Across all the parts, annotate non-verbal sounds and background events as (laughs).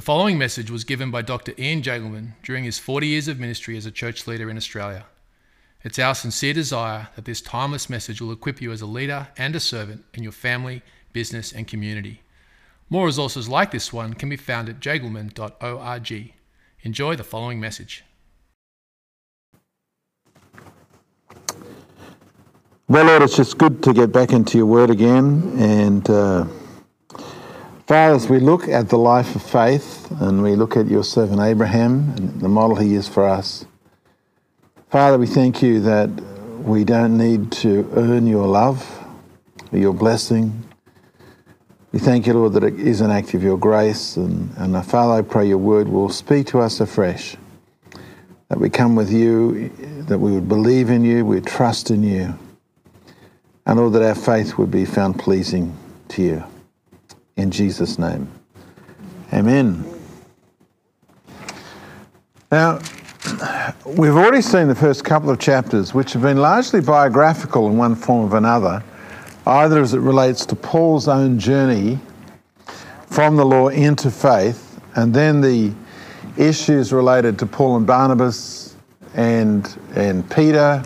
The following message was given by Dr. Ian Jagelman during his 40 years of ministry as a church leader in Australia. It's our sincere desire that this timeless message will equip you as a leader and a servant in your family, business, and community. More resources like this one can be found at jagelman.org. Enjoy the following message. Well, Lord, it's just good to get back into your word again. And uh, Father, as we look at the life of faith and we look at your servant Abraham and the model he is for us, Father, we thank you that we don't need to earn your love or your blessing. We thank you, Lord, that it is an act of your grace. And, and uh, Father, I pray your word will speak to us afresh. That we come with you, that we would believe in you, we would trust in you. And Lord, that our faith would be found pleasing to you in Jesus' name. Amen. Now, we've already seen the first couple of chapters, which have been largely biographical in one form or another, either as it relates to Paul's own journey from the law into faith, and then the issues related to Paul and Barnabas and, and Peter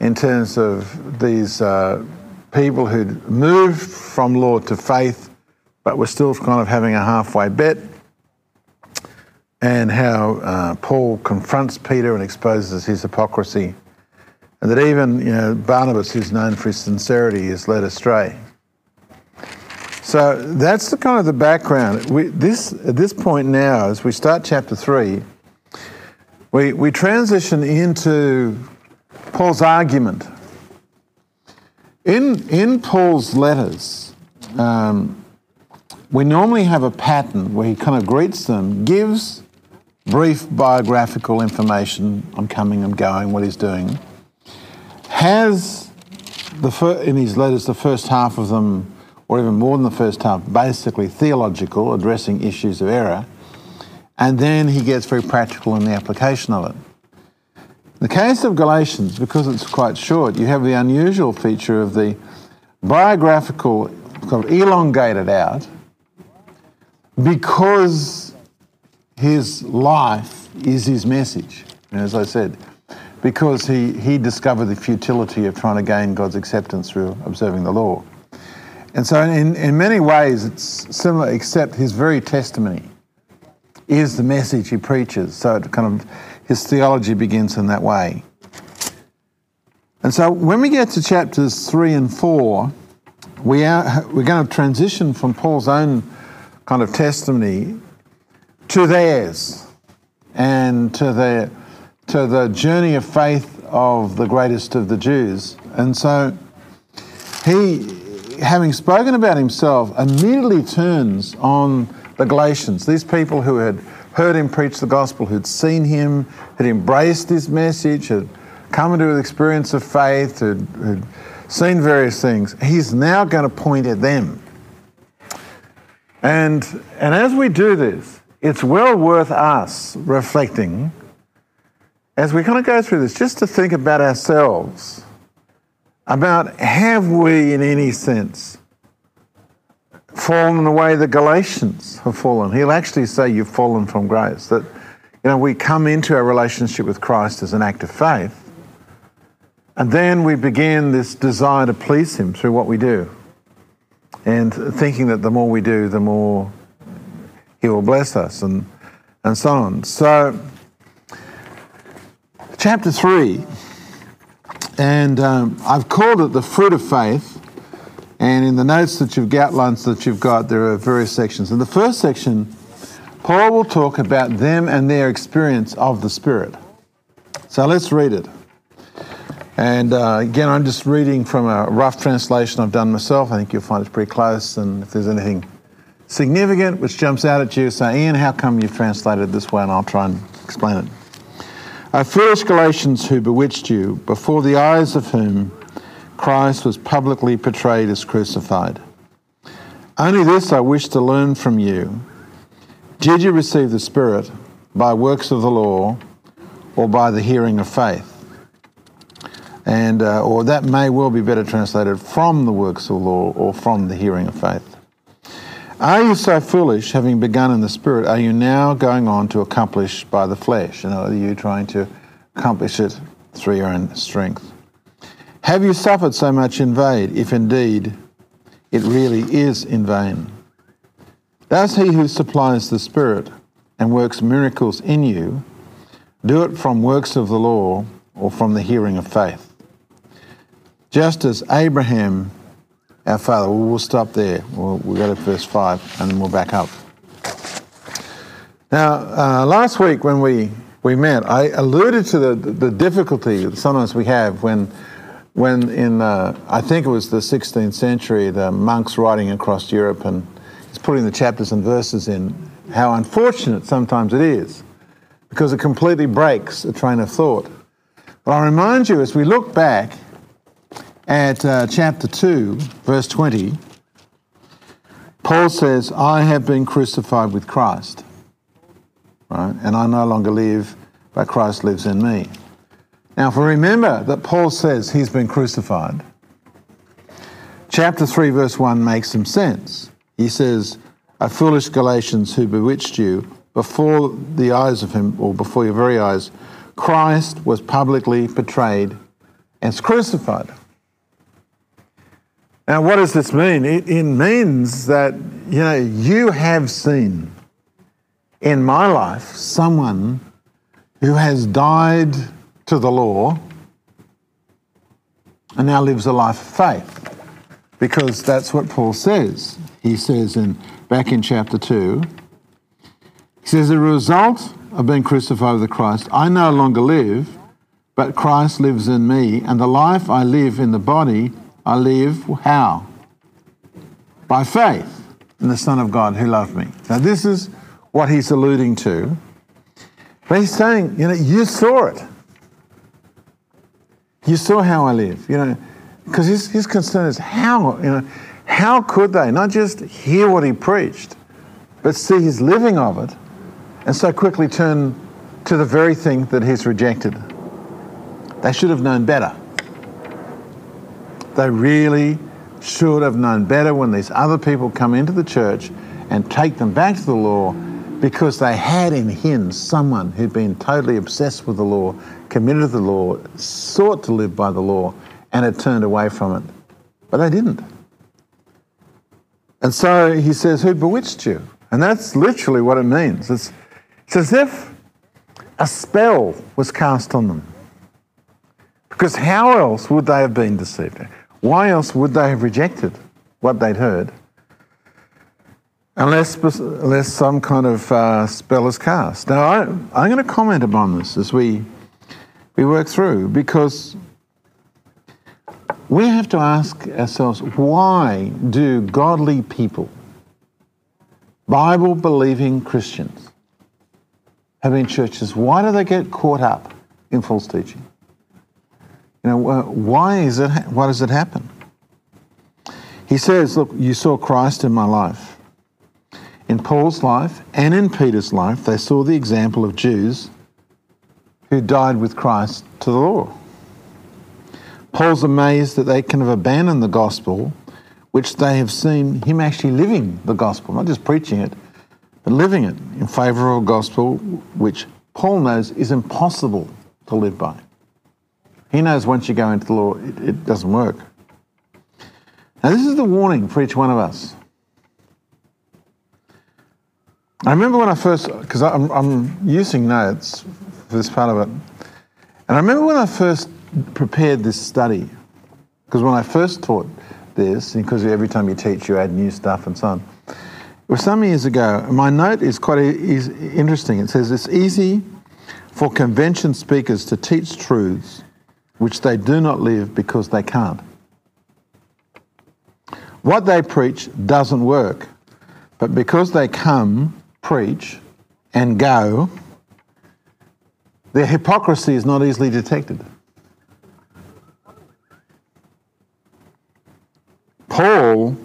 in terms of these uh, people who'd moved from law to faith but we're still kind of having a halfway bet. And how uh, Paul confronts Peter and exposes his hypocrisy. And that even you know, Barnabas, who's known for his sincerity, is led astray. So that's the kind of the background. We, this, at this point now, as we start chapter 3, we, we transition into Paul's argument. In, in Paul's letters, um, we normally have a pattern where he kind of greets them, gives brief biographical information I'm coming, I'm going, what he's doing, has the fir- in his letters, the first half of them, or even more than the first half, basically theological, addressing issues of error, and then he gets very practical in the application of it. In the case of Galatians, because it's quite short, you have the unusual feature of the biographical, kind of elongated out, because his life is his message. as I said, because he, he discovered the futility of trying to gain God's acceptance through observing the law. And so, in, in many ways, it's similar, except his very testimony is the message he preaches. So, it kind of his theology begins in that way. And so, when we get to chapters three and four, we are, we're going to transition from Paul's own kind of testimony to theirs and to the, to the journey of faith of the greatest of the Jews. And so he, having spoken about himself, immediately turns on the Galatians, these people who had heard him preach the gospel, who'd seen him, had embraced his message, had come into an experience of faith, had, had seen various things. He's now going to point at them and, and as we do this, it's well worth us reflecting as we kind of go through this, just to think about ourselves, about have we, in any sense, fallen the way the Galatians have fallen? He'll actually say you've fallen from grace. That you know we come into our relationship with Christ as an act of faith, and then we begin this desire to please Him through what we do and thinking that the more we do, the more He will bless us, and, and so on. So, chapter 3, and um, I've called it the fruit of faith. And in the notes that you've got, outlines that you've got, there are various sections. In the first section, Paul will talk about them and their experience of the Spirit. So let's read it. And uh, again, I'm just reading from a rough translation I've done myself. I think you'll find it's pretty close. And if there's anything significant which jumps out at you, say, Ian, how come you've translated this way? And I'll try and explain it. O foolish Galatians who bewitched you, before the eyes of whom Christ was publicly portrayed as crucified. Only this I wish to learn from you. Did you receive the Spirit by works of the law or by the hearing of faith? And uh, or that may well be better translated from the works of law or from the hearing of faith. Are you so foolish, having begun in the Spirit, are you now going on to accomplish by the flesh? And are you trying to accomplish it through your own strength? Have you suffered so much in vain, if indeed it really is in vain? Does he who supplies the Spirit and works miracles in you do it from works of the law or from the hearing of faith? Just as Abraham our Father. We'll, stop there. We'll, we'll, go to verse 5 and then we'll back up. Now, uh, last week when we, we met, I alluded to the, the difficulty that sometimes we have when, when in, uh, I think it was the 16th century, the monks writing across Europe and he's putting the chapters and verses in, how unfortunate sometimes it is because it completely breaks a train of thought. But I remind you, as we look back at uh, chapter 2, verse 20, Paul says, I have been crucified with Christ, right? And I no longer live, but Christ lives in me. Now, if we remember that Paul says he's been crucified, chapter 3, verse 1 makes some sense. He says, A foolish Galatians who bewitched you before the eyes of him, or before your very eyes, Christ was publicly betrayed and crucified. Now, what does this mean? It, it means that, you know, you have seen in my life someone who has died to the law and now lives a life of faith. Because that's what Paul says. He says in back in chapter 2, he says, "The result of being crucified with Christ, I no longer live, but Christ lives in me, and the life I live in the body I live how? By faith in the Son of God who loved me. Now, this is what he's alluding to. But he's saying, you know, you saw it. You saw how I live, you know, because his, his concern is how, you know, how could they not just hear what he preached, but see his living of it and so quickly turn to the very thing that he's rejected? They should have known better. They really should have known better when these other people come into the church and take them back to the law because they had in him someone who'd been totally obsessed with the law, committed to the law, sought to live by the law, and had turned away from it. But they didn't. And so he says, Who bewitched you? And that's literally what it means. It's, it's as if a spell was cast on them. Because how else would they have been deceived? Why else would they have rejected what they'd heard? Unless, unless some kind of uh, spell is cast. Now, I, I'm going to comment upon this as we, we work through because we have to ask ourselves why do godly people, Bible believing Christians, have churches, why do they get caught up in false teaching? You know, uh, why is it? Why does it happen? He says, "Look, you saw Christ in my life. In Paul's life and in Peter's life, they saw the example of Jews who died with Christ to the law. Paul's amazed that they can have abandoned the gospel, which they have seen him actually living the gospel, not just preaching it, but living it in favour of a gospel which Paul knows is impossible to live by. He knows once you go into the law, it, it doesn't work. Now, this is the warning for each one of us. I remember when I first, because I'm, I'm using notes for this part of it, and I remember when I first prepared this study, because when I first taught this, because every time you teach, you add new stuff and so on. It was some years ago. My note is quite is interesting. It says it's easy for convention speakers to teach truths which they do not live because they can't. What they preach doesn't work, but because they come, preach, and go, their hypocrisy is not easily detected. Paul,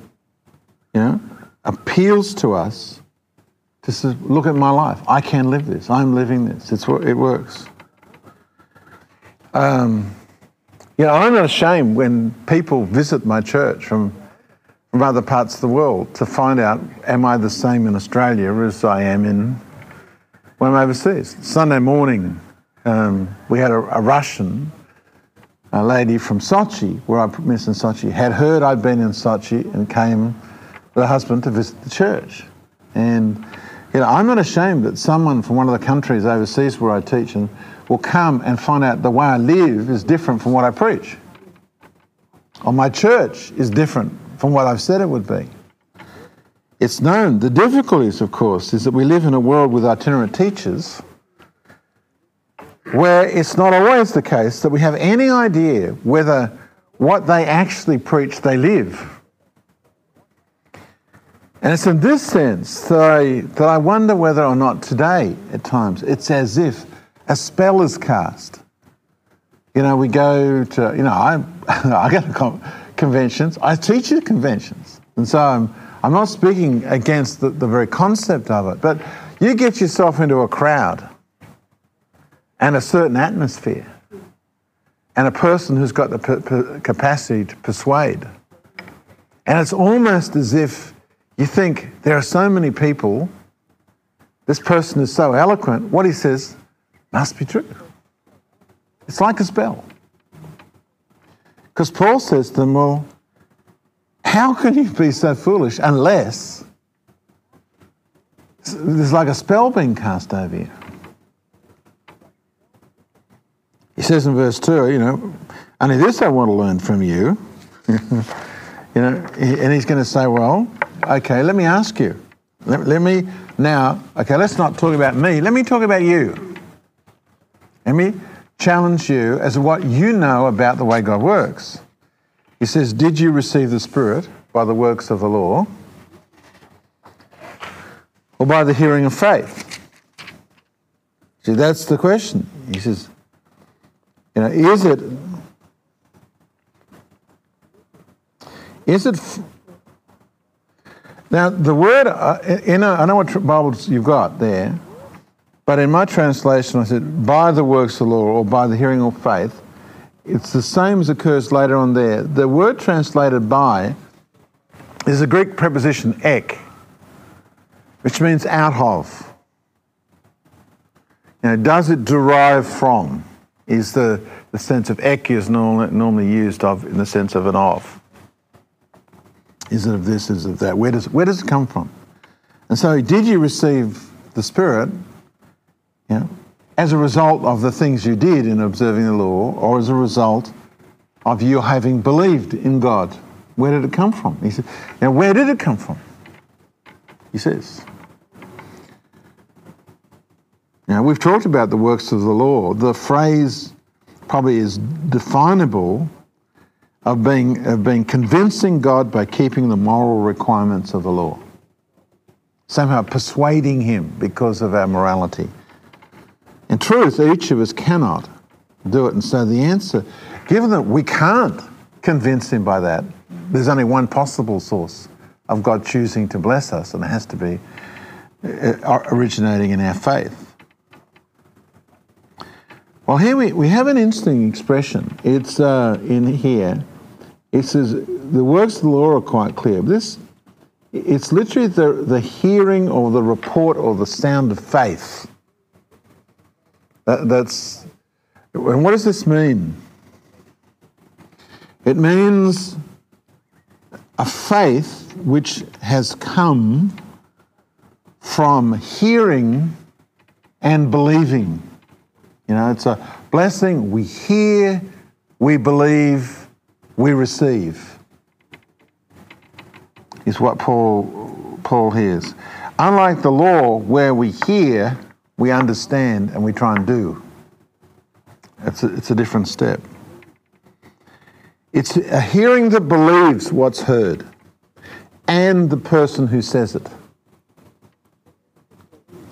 you know, appeals to us to say, look at my life. I can live this. I'm living this. It's, it works. Um, you know, I'm not ashamed when people visit my church from from other parts of the world to find out am I the same in Australia as I am in when I'm overseas. Sunday morning, um, we had a, a Russian a lady from Sochi, where I met in Sochi, had heard I'd been in Sochi and came with her husband to visit the church. And you know, I'm not ashamed that someone from one of the countries overseas where I teach and will come and find out the way I live is different from what I preach. Or my church is different from what I've said it would be. It's known. The difficulties, of course, is that we live in a world with itinerant teachers where it's not always the case that we have any idea whether what they actually preach they live. And it's in this sense that I, that I wonder whether or not today, at times, it's as if a spell is cast. You know, we go to, you know, I, (laughs) I go to conventions, I teach at conventions. And so I'm, I'm not speaking against the, the very concept of it, but you get yourself into a crowd and a certain atmosphere and a person who's got the p- p- capacity to persuade. And it's almost as if you think there are so many people, this person is so eloquent, what he says must be true. It's like a spell. Because Paul says to them, well, how can you be so foolish unless there's like a spell being cast over you? He says in verse 2, you know, only this I want to learn from you. (laughs) you know, and he's going to say, well, okay, let me ask you. Let, let me now, okay, let's not talk about me. Let me talk about you. Let me challenge you as to what you know about the way God works. He says, Did you receive the Spirit by the works of the law or by the hearing of faith? See, that's the question. He says, you know, is it is it now the word uh, in a, I know what Bibles you've got there, but in my translation I said by the works of the law or by the hearing of faith. It's the same as occurs later on there. The word translated by is a Greek preposition ek, which means out of. You know, does it derive from? is the, the sense of ek is normally, normally used of in the sense of an of. Is it of this, is it of that? Where does, where does it come from? And so, did you receive the Spirit know, as a result of the things you did in observing the law, or as a result of you having believed in God? Where did it come from? He said, Now, where did it come from? He says, now, we've talked about the works of the law. The phrase probably is definable of being, of being convincing God by keeping the moral requirements of the law. Somehow persuading Him because of our morality. In truth, each of us cannot do it. And so the answer, given that we can't convince Him by that, there's only one possible source of God choosing to bless us, and it has to be uh, originating in our faith. Well, here we, we have an interesting expression. It's uh, in here. It says the works of the law are quite clear. This, it's literally the, the hearing or the report or the sound of faith. That, that's, and what does this mean? It means a faith which has come from hearing and believing. You know, it's a blessing. We hear, we believe, we receive. Is what Paul Paul hears. Unlike the law, where we hear, we understand, and we try and do. It's a, it's a different step. It's a hearing that believes what's heard and the person who says it.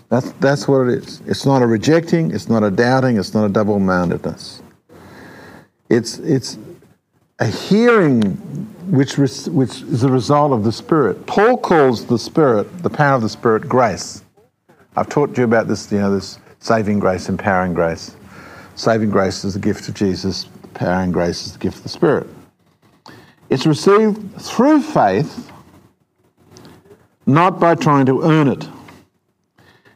That's, that's what it is. It's not a rejecting, it's not a doubting, it's not a double mindedness. It's, it's a hearing which, which is a result of the Spirit. Paul calls the Spirit, the power of the Spirit, grace. I've taught you about this, you know, this saving grace, empowering grace. Saving grace is the gift of Jesus, empowering grace is the gift of the Spirit. It's received through faith, not by trying to earn it.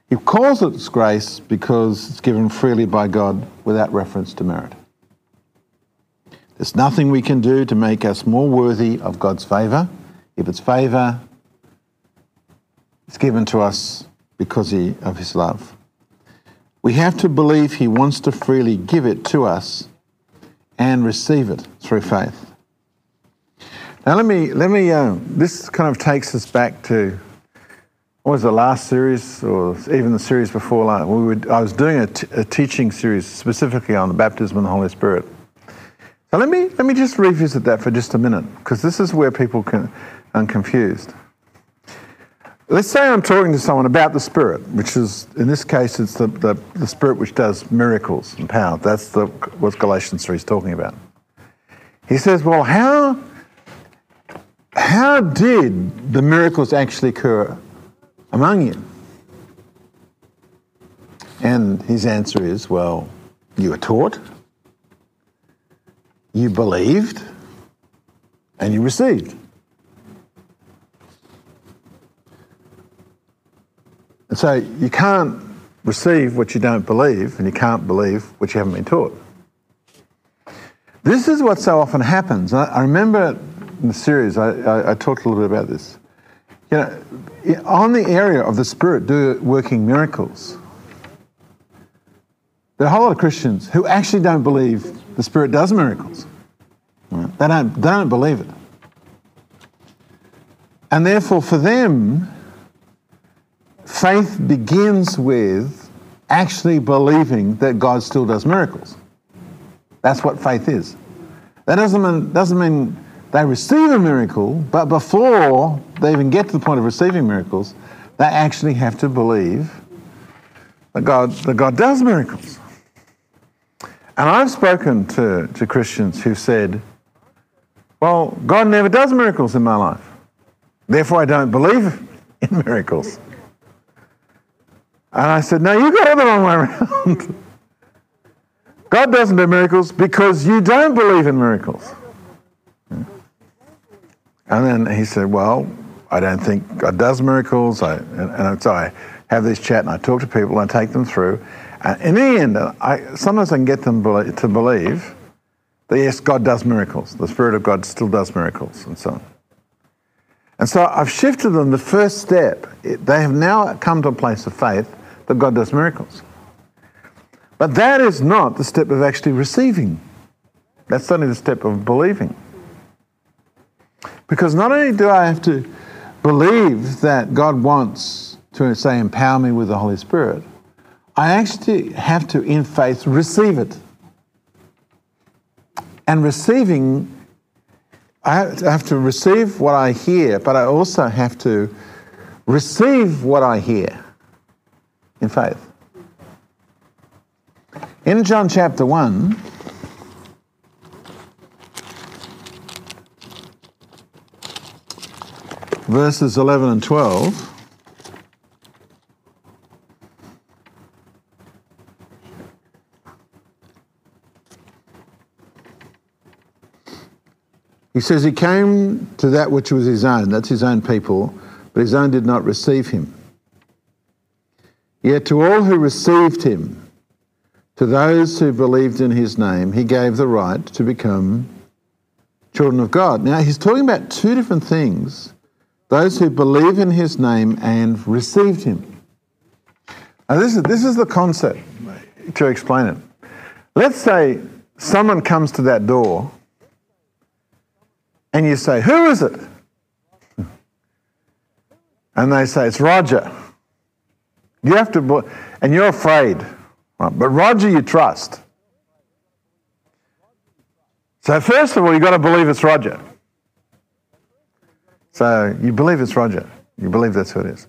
He calls it grace because it's given freely by God without reference to merit. There's nothing we can do to make us more worthy of God's favour. If it's favour, it's given to us because of His love. We have to believe He wants to freely give it to us and receive it through faith. Now, let me, let me, uh, this kind of takes us back to, what was the last series, or even the series before last? We were, I was doing a, t- a teaching series specifically on the baptism of the Holy Spirit. So let me, let me just revisit that for just a minute, because this is where people can, are confused. Let's say I'm talking to someone about the Spirit, which is, in this case, it's the, the, the Spirit which does miracles and power. That's the, what Galatians 3 is talking about. He says, Well, how, how did the miracles actually occur among you? And his answer is, Well, you were taught, you believed, and you received. And so you can't receive what you don't believe, and you can't believe what you haven't been taught. This is what so often happens. I, remember in the series, I, I, I, talked a little bit about this. You know, on the area of the Spirit do working miracles, there are a whole lot of Christians who actually don't believe the Spirit does miracles. They, don't, they don't believe it. And therefore, for them, faith begins with actually believing that God still does miracles. That's what faith is. That doesn't mean, doesn't mean they receive a miracle, but before they even get to the point of receiving miracles, they actually have to believe that God, that God does miracles. And I've spoken to, to Christians who've said, Well, God never does miracles in my life. Therefore, I don't believe (laughs) in miracles. And I said, No, you got it the wrong way around. God doesn't do miracles because you don't believe in miracles. And then he said, Well, I don't think God does miracles. I, and, and so I have this chat and I talk to people and I take them through. And in the end, I, sometimes I can get them to believe that yes, God does miracles. The Spirit of God still does miracles and so on. And so I've shifted them the first step. They have now come to a place of faith that God does miracles. But that is not the step of actually receiving. That's only the step of believing. Because not only do I have to believe that God wants to, say, empower me with the Holy Spirit, I actually have to, in faith, receive it. And receiving, I have to receive what I hear, but I also have to receive what I hear in faith. In John chapter 1, verses 11 and 12, He says he came to that which was his own, that's his own people, but his own did not receive him. Yet to all who received him, to those who believed in his name, he gave the right to become children of God. Now, he's talking about two different things those who believe in his name and received him. Now, this is, this is the concept to explain it. Let's say someone comes to that door and you say, Who is it? And they say, It's Roger. You have to, and you're afraid. But Roger, you trust. So, first of all, you've got to believe it's Roger. So, you believe it's Roger. You believe that's who it is.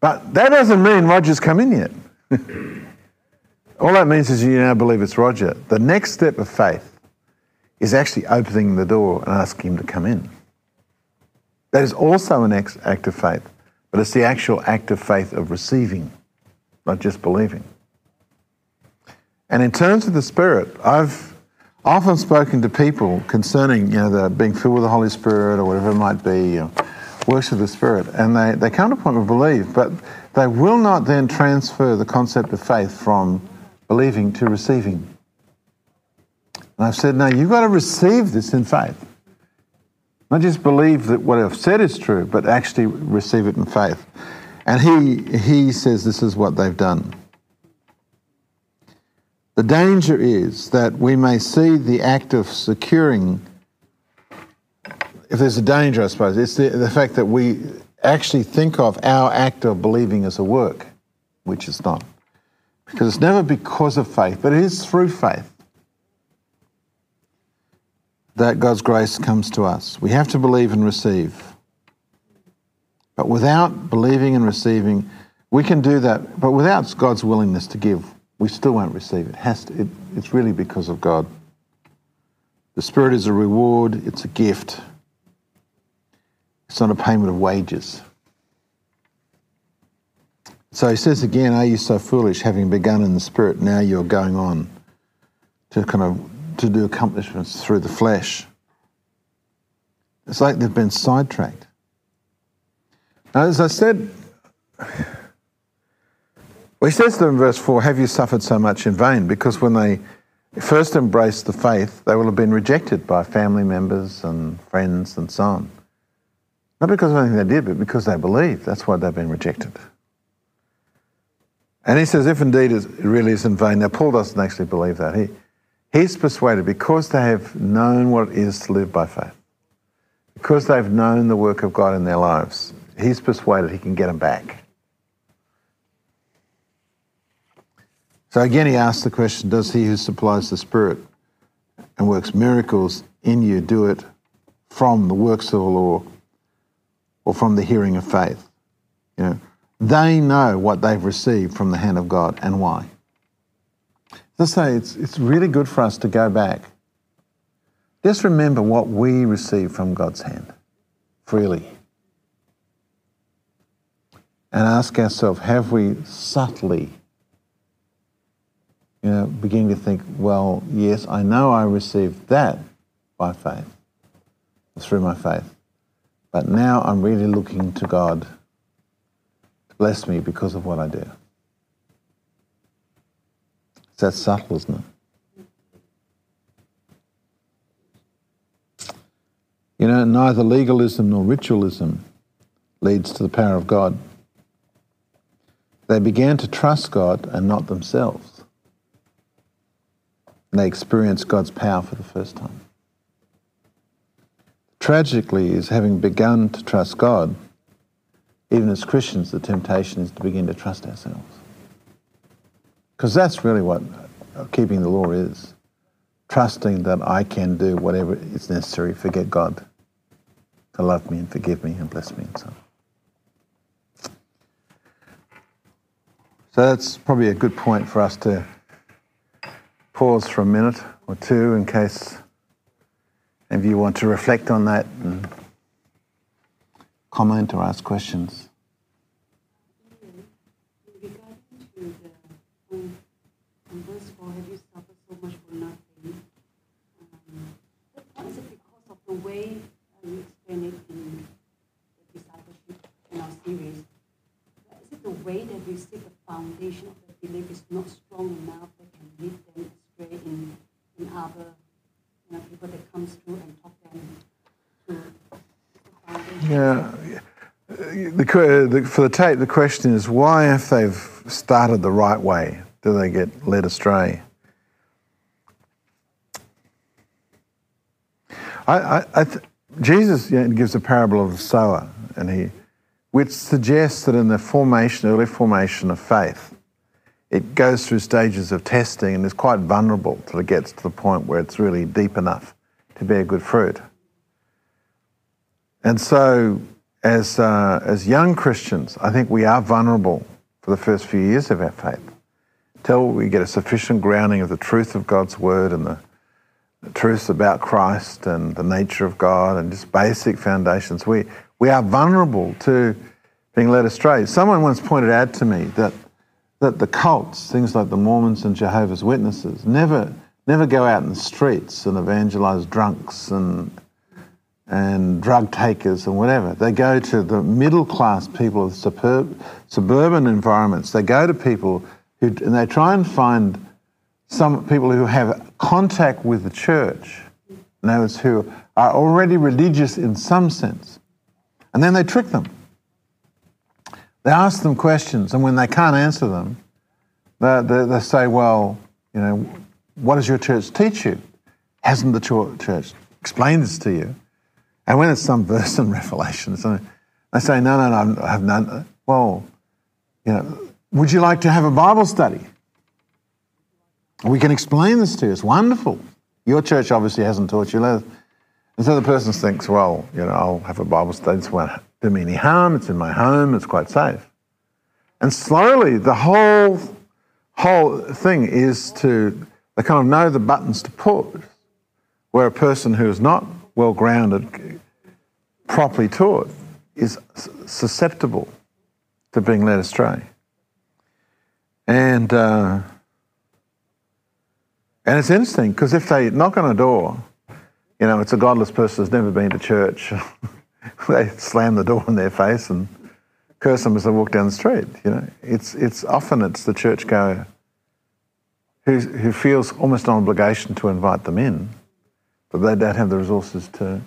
But that doesn't mean Roger's come in yet. (laughs) all that means is you now believe it's Roger. The next step of faith is actually opening the door and asking him to come in. That is also an act of faith. But it's the actual act of faith of receiving, not just believing. And in terms of the Spirit, I've, often spoken to people concerning, you know, the being filled with the Holy Spirit or whatever it might be, works of the Spirit, and they, they come to a point of belief, but they will not then transfer the concept of faith from believing to receiving. And I've said, no, you've got to receive this in faith. Not just believe that what I've said is true, but actually receive it in faith. And he, he says this is what they've done. The danger is that we may see the act of securing, if there's a danger, I suppose, it's the, the fact that we actually think of our act of believing as a work, which it's not. Because it's never because of faith, but it is through faith that God's grace comes to us. We have to believe and receive. But without believing and receiving, we can do that, but without God's willingness to give, we still won't receive. It has to, it, it's really because of God. The Spirit is a reward, it's a gift. It's not a payment of wages. So he says again, Are you so foolish, having begun in the Spirit, now you're going on to kind of to do accomplishments through the flesh? It's like they've been sidetracked. Now, as I said, well, he says to them in verse 4 Have you suffered so much in vain? Because when they first embraced the faith, they will have been rejected by family members and friends and so on. Not because of anything they did, but because they believed. That's why they've been rejected. And he says, if indeed it really is in vain. Now, Paul doesn't actually believe that. He, he's persuaded because they have known what it is to live by faith, because they've known the work of God in their lives, he's persuaded he can get them back. So again, he asks the question Does he who supplies the Spirit and works miracles in you do it from the works of the law or from the hearing of faith? You know, they know what they've received from the hand of God and why. I say, it's, it's really good for us to go back. Just remember what we receive from God's hand freely. And ask ourselves, have we subtly you know, beginning to think, well, yes, I know I received that by faith, through my faith. But now I'm really looking to God to bless me because of what I do. That subtle, isn't it? You know, neither legalism nor ritualism leads to the power of God. They began to trust God and not themselves and they experienced God's power for the first time. Tragically, is having begun to trust God, even as Christians, the temptation is to begin to trust ourselves. Because that's really what uh, keeping the law is trusting that I can do whatever is necessary, forget God to love me and forgive me and bless me and so on. So that's probably a good point for us to pause for a minute or two in case of you want to reflect on that and comment or ask questions. Way you explain it in the discipleship in our series, is it the way that we see the foundation of the belief is not strong enough that can lead them astray in, in other you know, people that comes through and talk them to yeah. The, the, for the tape, the question is why, if they've started the right way, do they get led astray? I, I, I th- Jesus gives a parable of the sower, and he, which suggests that in the formation, early formation of faith, it goes through stages of testing and is quite vulnerable till it gets to the point where it's really deep enough to bear good fruit. And so, as, uh, as young Christians, I think we are vulnerable for the first few years of our faith till we get a sufficient grounding of the truth of God's word and the truths about Christ and the nature of God and just basic foundations. We, we are vulnerable to being led astray. Someone once pointed out to me that that the cults, things like the Mormons and Jehovah's Witnesses, never, never go out in the streets and evangelize drunks and and drug takers and whatever. They go to the middle class people of superb, suburban environments. They go to people who, and they try and find some people who have contact with the church, in other words, who are already religious in some sense. And then they trick them. They ask them questions, and when they can't answer them, they, they, they say, Well, you know, what does your church teach you? Hasn't the church explained this to you? And when it's some verse in (laughs) Revelation, they say, no, no, no, I have none. Well, you know, would you like to have a Bible study? We can explain this to you. It's wonderful. Your church obviously hasn't taught you that. And so the person thinks, well, you know, I'll have a Bible study. It won't do me any harm. It's in my home. It's quite safe. And slowly, the whole whole thing is to they kind of know the buttons to push. Where a person who is not well grounded, properly taught, is susceptible to being led astray. And, uh, and it's interesting because if they knock on a door, you know, it's a godless person who's never been to church, (laughs) they slam the door in their face and curse them as they walk down the street. You know, it's, it's often it's the churchgoer who, who feels almost an obligation to invite them in but they don't have the resources to,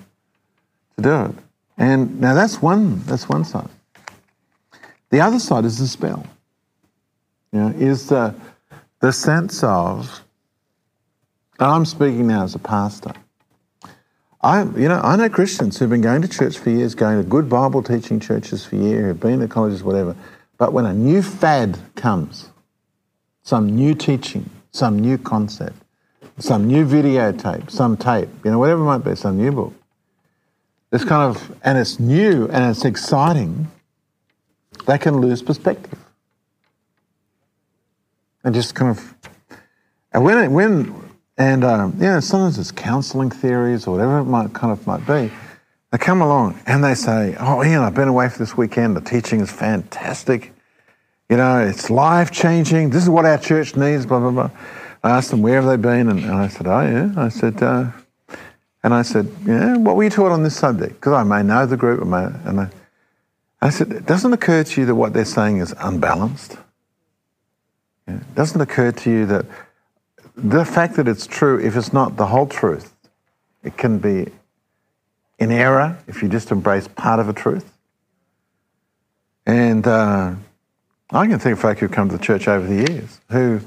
to do it. And now that's one, that's one side. The other side is the spell. You know, is the, the sense of, and I'm speaking now as a pastor. I, you know, I know Christians who've been going to church for years, going to good Bible teaching churches for years, who've been at colleges, whatever. But when a new fad comes, some new teaching, some new concept, some new videotape, some tape, you know, whatever it might be, some new book. It's kind of, and it's new and it's exciting, they can lose perspective. And just kind of, and when, it, when, and um, you know, sometimes it's counselling theories or whatever it might kind of might be. They come along and they say, "Oh, Ian, I've been away for this weekend. The teaching is fantastic. You know, it's life changing. This is what our church needs." Blah blah blah. I asked them, where have they been? And, and I said, oh, yeah. I said, uh, and I said, yeah, what were you taught on this subject? Because I may know the group. May, and I, I said, it doesn't occur to you that what they're saying is unbalanced? It doesn't occur to you that the fact that it's true, if it's not the whole truth, it can be in error if you just embrace part of a truth. And uh, I can think of folk who've come to the church over the years who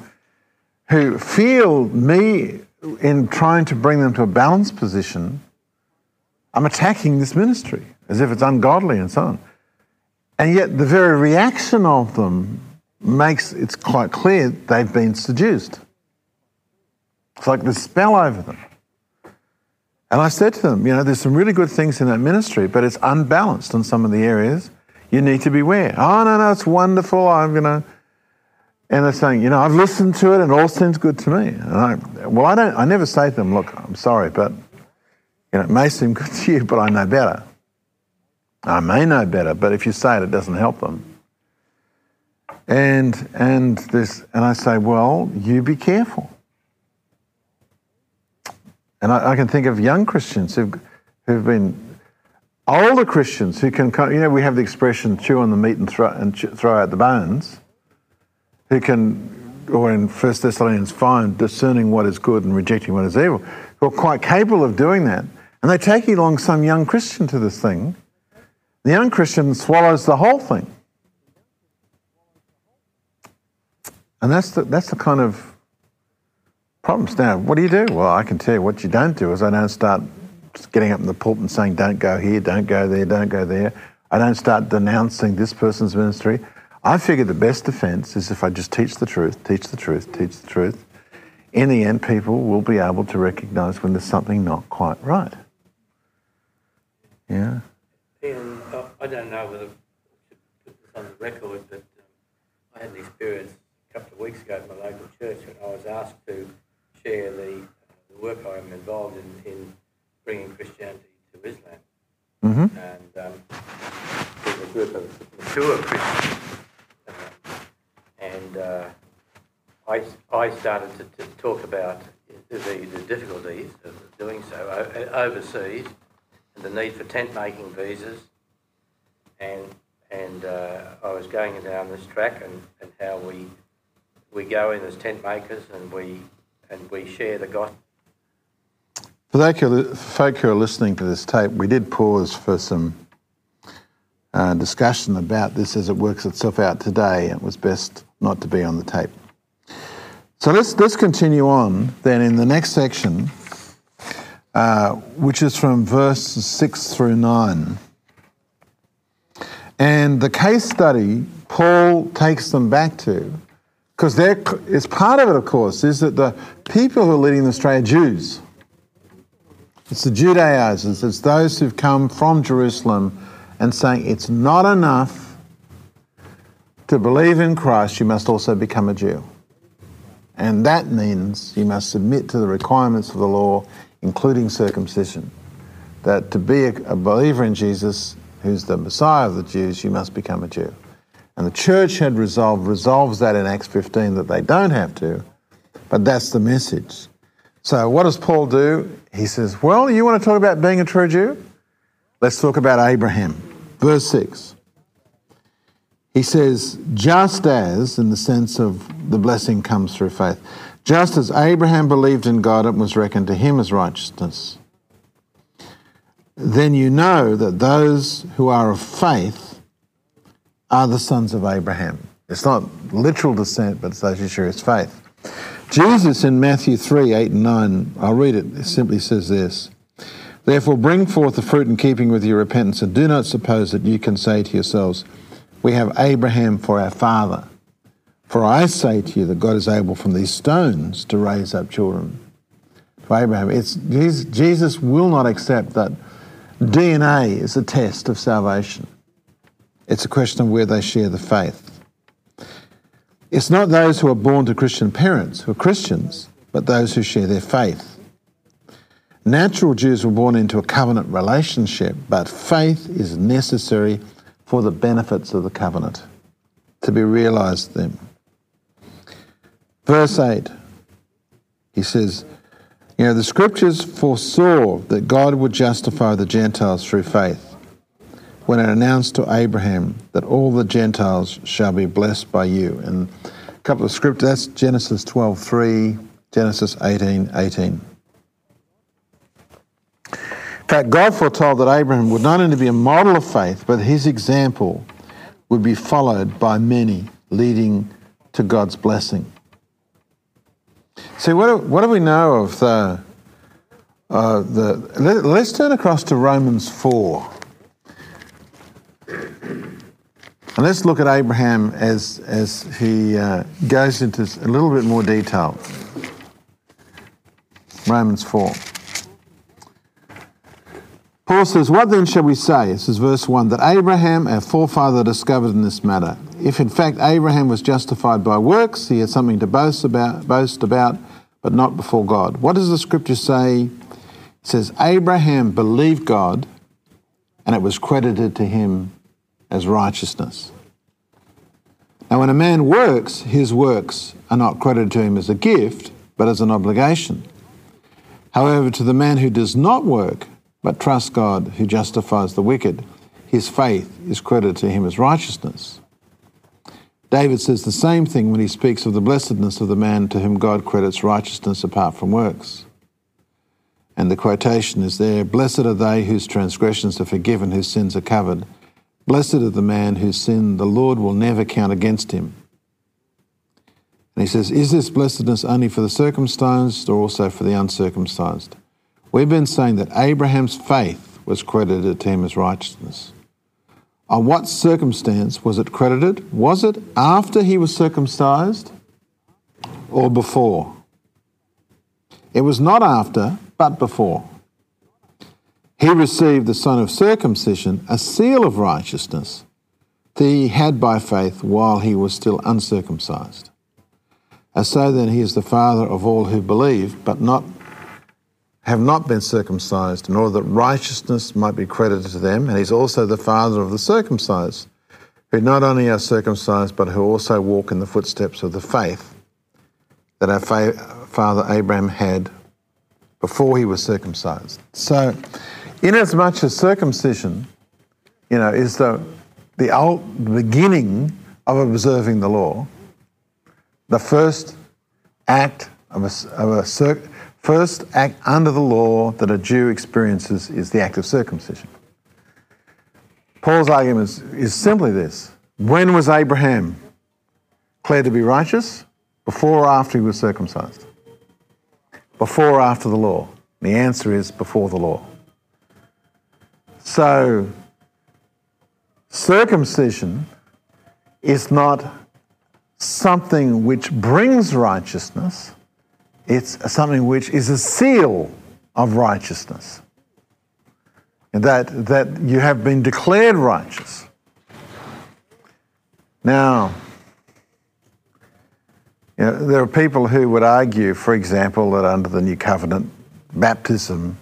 who feel me in trying to bring them to a balanced position, I'm attacking this ministry as if it's ungodly and so on. And yet, the very reaction of them makes it quite clear they've been seduced. It's like the spell over them. And I said to them, you know, there's some really good things in that ministry, but it's unbalanced in some of the areas. You need to beware. Oh, no, no, it's wonderful. I'm going to and they're saying, you know, I've listened to it and it all seems good to me. And I, well, I don't. I never say to them, look, I'm sorry, but you know, it may seem (laughs) good to you, but I know better. I may know better, but if you say it, it doesn't help them. And and this, and I say, well, you be careful. And I, I can think of young Christians who've who've been older Christians who can, you know, we have the expression "chew on the meat and throw and throw out the bones." who can, or in 1 Thessalonians 5, discerning what is good and rejecting what is evil, who are quite capable of doing that. And they take along some young Christian to this thing. The young Christian swallows the whole thing. And that's the, that's the kind of problems. Now, what do you do? Well, I can tell you what you don't do is I don't start getting up in the pulpit and saying, don't go here, don't go there, don't go there. I don't start denouncing this person's ministry. I figure the best defense is if I just teach the truth, teach the truth, teach the truth. In the end, people will be able to recognize when there's something not quite right. Yeah. Ian, I don't know whether to put this on the record, but um, I had an experience a couple of weeks ago at my local church when I was asked to share the, uh, the work I'm involved in, in bringing Christianity to Islam. Mm-hmm. And um, there's a group of mature Christians and uh, I, I started to, to, talk about the, the difficulties of doing so overseas, and the need for tent making visas, and and uh, I was going down this track and, and how we we go in as tent makers and we and we share the gospel. For folk who are listening to this tape, we did pause for some uh, discussion about this as it works itself out today. It was best not to be on the tape. So let's, let's continue on then in the next section, uh, which is from verses 6 through 9. And the case study Paul takes them back to, because it's part of it, of course, is that the people who are leading the stray are Jews. It's the Judaizers, it's those who've come from Jerusalem and saying it's not enough to believe in Christ, you must also become a Jew. And that means you must submit to the requirements of the law, including circumcision. That to be a believer in Jesus, who's the Messiah of the Jews, you must become a Jew. And the church had resolved, resolves that in Acts 15 that they don't have to, but that's the message. So what does Paul do? He says, Well, you want to talk about being a true Jew? Let's talk about Abraham. Verse 6. He says, just as, in the sense of the blessing comes through faith, just as Abraham believed in God, it was reckoned to him as righteousness. Then you know that those who are of faith are the sons of Abraham. It's not literal descent, but it's who share his faith. Jesus in Matthew 3 8 and 9, I'll read it, it simply says this Therefore, bring forth the fruit in keeping with your repentance, and do not suppose that you can say to yourselves, We have Abraham for our father. For I say to you that God is able from these stones to raise up children to Abraham. It's, Jesus will not accept that DNA is a test of salvation. It's a question of where they share the faith. It's not those who are born to Christian parents who are Christians, but those who share their faith. Natural Jews were born into a covenant relationship, but faith is necessary for the benefits of the covenant to be realized then. Verse 8, he says, You know, the scriptures foresaw that God would justify the Gentiles through faith when it announced to Abraham that all the Gentiles shall be blessed by you. And a couple of scriptures, that's Genesis 12 3, Genesis 18 18 fact, God foretold that Abraham would not only be a model of faith, but his example would be followed by many, leading to God's blessing. See, what do, what do we know of the, uh, the let, let's turn across to Romans 4. And let's look at Abraham as, as he uh, goes into a little bit more detail. Romans 4. Paul says, What then shall we say? This is verse 1 that Abraham, our forefather, discovered in this matter. If in fact Abraham was justified by works, he had something to boast about, boast about, but not before God. What does the scripture say? It says, Abraham believed God, and it was credited to him as righteousness. Now, when a man works, his works are not credited to him as a gift, but as an obligation. However, to the man who does not work, but trusts God who justifies the wicked. His faith is credited to him as righteousness. David says the same thing when he speaks of the blessedness of the man to whom God credits righteousness apart from works. And the quotation is there Blessed are they whose transgressions are forgiven, whose sins are covered. Blessed are the man whose sin the Lord will never count against him. And he says, Is this blessedness only for the circumcised or also for the uncircumcised? We've been saying that Abraham's faith was credited to him as righteousness. On what circumstance was it credited? Was it after he was circumcised or before? It was not after, but before. He received the son of circumcision, a seal of righteousness that he had by faith while he was still uncircumcised. As so then he is the father of all who believe, but not have not been circumcised, in order that righteousness might be credited to them. And he's also the father of the circumcised, who not only are circumcised, but who also walk in the footsteps of the faith that our fa- father Abraham had before he was circumcised. So, inasmuch as circumcision, you know, is the the old beginning of observing the law, the first act of a, of a cir- first act under the law that a Jew experiences is the act of circumcision. Paul's argument is, is simply this: When was Abraham declared to be righteous? Before or after he was circumcised? Before or after the law? The answer is before the law. So, circumcision is not something which brings righteousness, it's something which is a seal of righteousness. That, that you have been declared righteous. Now, you know, there are people who would argue, for example, that under the new covenant, baptism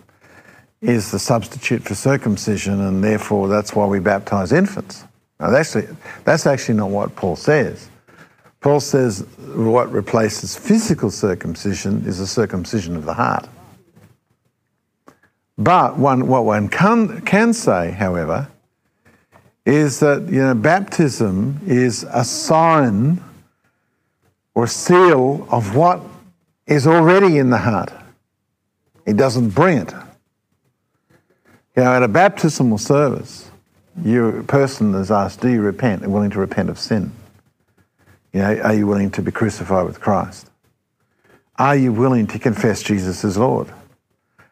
is the substitute for circumcision, and therefore that's why we baptize infants. Now, that's actually, that's actually not what Paul says. Paul says what replaces physical circumcision is the circumcision of the heart. But one, what one can, can say, however, is that you know, baptism is a sign or seal of what is already in the heart. It doesn't bring it. Know, at a baptismal service, your person is asked, Do you repent? and willing to repent of sin? You know, are you willing to be crucified with Christ? Are you willing to confess Jesus as Lord?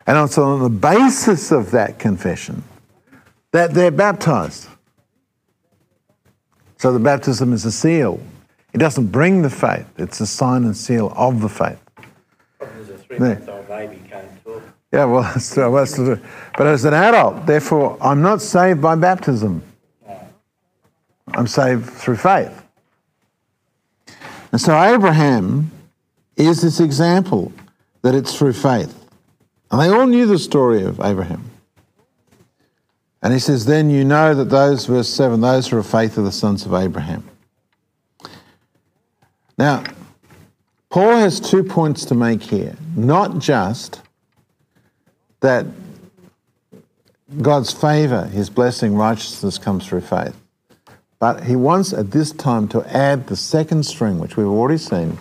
And it's on the basis of that confession that they're baptized. So the baptism is a seal. It doesn't bring the faith, it's a sign and seal of the faith. There's a three-month-old baby can't talk. Yeah, well, (laughs) that's, that's, but as an adult, therefore, I'm not saved by baptism. I'm saved through faith. And so Abraham is this example that it's through faith. And they all knew the story of Abraham. And he says, Then you know that those, verse 7, those who are of faith are the sons of Abraham. Now, Paul has two points to make here. Not just that God's favor, his blessing, righteousness comes through faith. But he wants at this time to add the second string, which we've already seen,